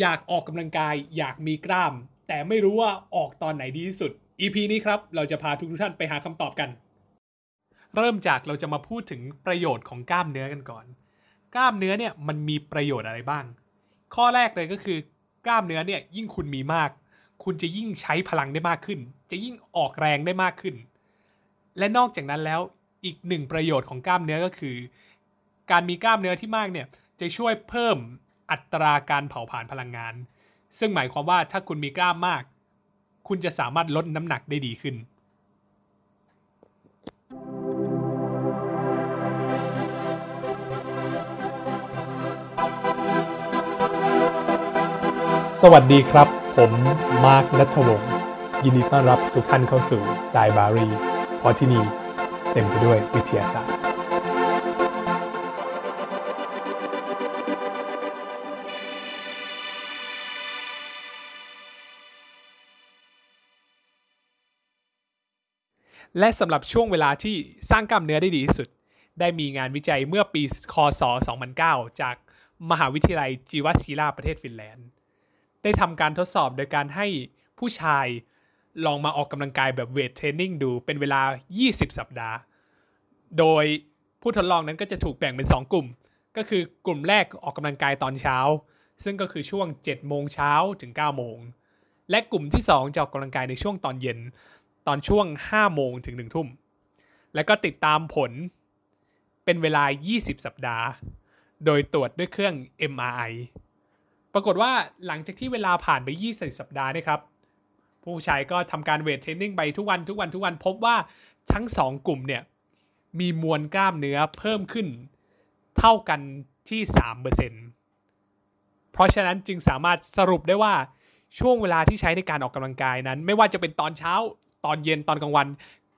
อยากออกกำลังกาย อยากมีกล้าม แต่ไม่รู้ว่าออกตอนไหนดีที่สุด EP นี้ครับ เราจะพาทุกท่านไปหาคำตอบกัน เริ่มจากเราจะมาพูดถึงประโยชน์ของกล้ามเนื้อกันก่อน กล้ามเนื้อเนี่ยมันมีประโยชน์อะไรบ้าง ข้อแรกเลยก็คือกล้ามเนื้อเนี่ยยิ่งคุณมีมาก คุณจะยิ่งใช้พลังได้มากขึ้น จะยิ่งออกแรงได้มากขึ้น และนอกจากนั้นแล้วอีกหนึ่งประโยชน์ของกล้ามเนื้อก็คือ การมีกล้ามเนื้อที่มากเนี่ยจะช่วยเพิ่ม อัตราการเผาผลาญพลังงาน ซึ่งหมายความว่าถ้าคุณมีกล้ามมาก คุณจะสามารถลดน้ำหนักได้ดีขึ้น สวัสดีครับ ผมมาร์คนัทวงศ์ยินดีต้อนรับทุกท่านเข้าสู่สายบารีเพราะที่นี่เต็มไปด้วยวิทยาศาสตร์ และสำหรับช่วงเวลาที่สร้างกล้ามเนื้อได้ดีที่สุด ได้มีงานวิจัยเมื่อปีคศ 2009 จากมหาวิทยาลัยจีวัชิราประเทศฟินแลนด์ ได้ทำการทดสอบโดยการให้ผู้ชายลองมาออกกำลังกายแบบเวทเทรนนิ่งดูเป็นเวลา 20 สัปดาห์ โดยผู้ทดลองนั้นก็จะถูกแบ่งเป็น 2 กลุ่ม ก็คือกลุ่มแรกออกกำลังกายตอนเช้า ซึ่งก็คือช่วง 7 โมงเช้าถึง 9 โมง และกลุ่มที่ 2 จะออกกำลังกายในช่วงตอนเย็น ตอนช่วง 5 โมงถึง 1 ทุ่ม แล้วก็ติดตามผลเป็นเวลา 20 สัปดาห์ โดยตรวจด้วยเครื่อง MRI ปรากฏว่าหลังจากที่เวลาผ่านไป 20 สัปดาห์นะครับ ผู้ชายก็ทำการเวทเทรนนิ่งไปทุกวันทุกวันทุกวันพบว่าทั้ง 2 กลุ่มเนี่ย มีมวลกล้ามเนื้อเพิ่มขึ้นเท่ากันที่ 3%เพราะฉะนั้นจึงสามารถสรุปได้ว่าช่วงเวลาที่ใช้ในการออกกำลังกายนั้น ไม่ว่าจะเป็นตอนเช้า ตอนเย็นตอนกลางวัน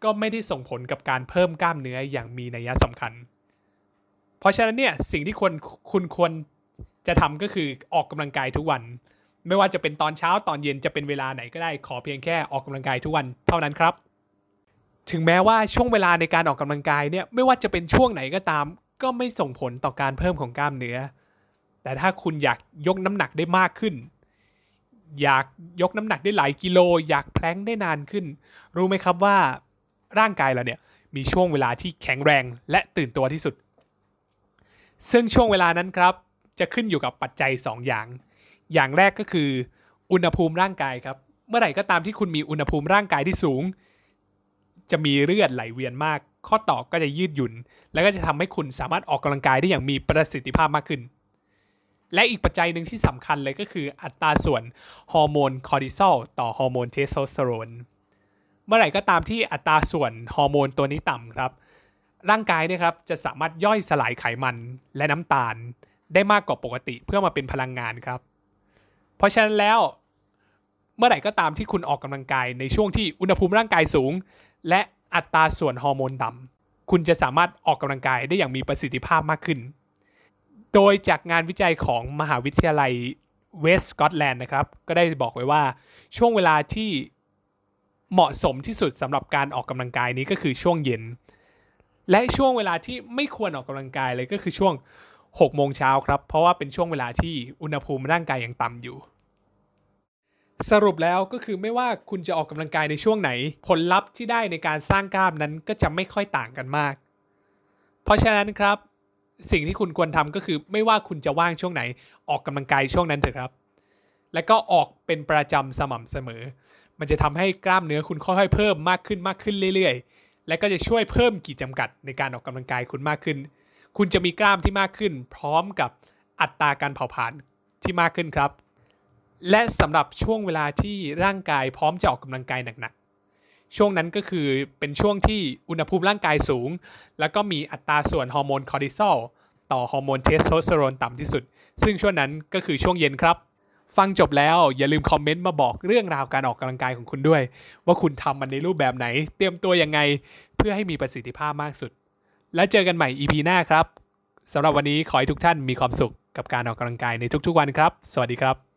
ก็ไม่ได้ส่งผลกับการเพิ่มกล้ามเนื้ออย่างมีนัยสำคัญ เพราะฉะนั้นเนี่ยสิ่งที่ควรคุณควรจะทำก็คือออกกำลังกายทุกวัน ไม่ว่าจะเป็นตอนเช้าตอนเย็นจะเป็นเวลาไหนก็ได้ขอเพียงแค่ออกกำลังกายทุกวันเท่านั้นครับ ถึงแม้ว่าช่วงเวลาในการออกกำลังกายเนี่ยไม่ว่าจะเป็นช่วงไหนก็ตาม ก็ไม่ส่งผลต่อการเพิ่มของกล้ามเนื้อ แต่ถ้าคุณอยากยกน้ำหนักได้มากขึ้น อยากยกน้ำหนักได้หลายกิโล อยากแพลงได้นานขึ้น รู้ไหมครับว่าร่างกายเราเนี่ยมีช่วงเวลาที่แข็งแรงและตื่นตัวที่สุด ซึ่งช่วงเวลานั้นครับ จะขึ้นอยู่กับปัจจัย 2 อย่าง อย่างแรกก็คือ อุณหภูมิร่างกายครับ เมื่อไหร่ก็ตามที่คุณมีอุณหภูมิร่างกายที่สูง จะมีเลือดไหลเวียนมาก ข้อต่อก็จะยืดหยุ่น แล้วก็จะทำให้คุณสามารถออกกำลังกายได้อย่างมีประสิทธิภาพมากขึ้น และอีกปัจจัยหนึ่งที่สำคัญเลยก็คืออัตราส่วนฮอร์โมนคอร์ติซอลต่อฮอร์โมนเทสโทสเตอโรนเมื่อไหร่ก็ตามที่อัตราส่วนฮอร์โมนตัวนี้ต่ำครับ ร่างกายเนี่ยครับจะสามารถย่อยสลายไขมันและน้ำตาลได้มากกว่าปกติเพื่อมาเป็นพลังงานครับ เพราะฉะนั้นแล้วเมื่อไหร่ก็ตามที่คุณออกกำลังกายในช่วงที่อุณหภูมิร่างกายสูง และอัตราส่วนฮอร์โมนต่ำคุณจะสามารถออกกำลังกายได้อย่างมีประสิทธิภาพมากขึ้น โดยจากงานวิจัยของมหาวิทยาลัยเวสต์สกอตแลนด์นะครับ ก็ได้บอกไว้ว่าช่วงเวลาที่เหมาะสมที่สุดสำหรับการออกกำลังกายนี้ก็คือช่วงเย็น และช่วงเวลาที่ไม่ควรออกกำลังกายเลยก็คือช่วง6โมงเช้าครับ เพราะว่าเป็นช่วงเวลาที่อุณหภูมิร่างกายยังต่ำอยู่ สรุปแล้วก็คือไม่ว่าคุณจะออกกำลังกายในช่วงไหน ผลลัพธ์ที่ได้ในการสร้างกล้ามนั้นก็จะไม่ค่อยต่างกันมาก เพราะฉะนั้นครับ สิ่งที่คุณควรทำก็คือ ไม่ว่าคุณจะว่างช่วงไหน ออกกำลังกายช่วงนั้นเถอะครับ และก็ออกเป็นประจำสม่ำเสมอ มันจะทำให้กล้ามเนื้อคุณค่อยๆเพิ่มมากขึ้นมากขึ้นเรื่อยๆ และก็จะช่วยเพิ่มขีดจำกัดในการออกกำลังกายคุณมากขึ้น คุณจะมีกล้ามที่มากขึ้น พร้อมกับอัตราการเผาผลาญที่มากขึ้นครับ และสำหรับช่วงเวลาที่ร่างกายพร้อมจะออกกำลังกายหนัก ช่วงนั้นก็คือเป็นช่วงที่อุณหภูมิร่างกายสูง แล้วก็มีอัตราส่วนฮอร์โมนคอร์ติซอลต่อฮอร์โมนเทสโทสเตอโรนต่ำที่สุด ซึ่งช่วงนั้นก็คือช่วงเย็นครับ ฟังจบแล้วอย่าลืมคอมเมนต์มาบอกเรื่องราวการออกกำลังกายของคุณด้วย ว่าคุณทำมันในรูปแบบไหน เตรียมตัวยังไงเพื่อให้มีประสิทธิภาพมากสุด แล้วเจอกันใหม่ EP หน้าครับสำหรับวันนี้ขอให้ทุกท่านมีความสุขกับการออกกำลังกายในทุกๆวันครับ สวัสดีครับ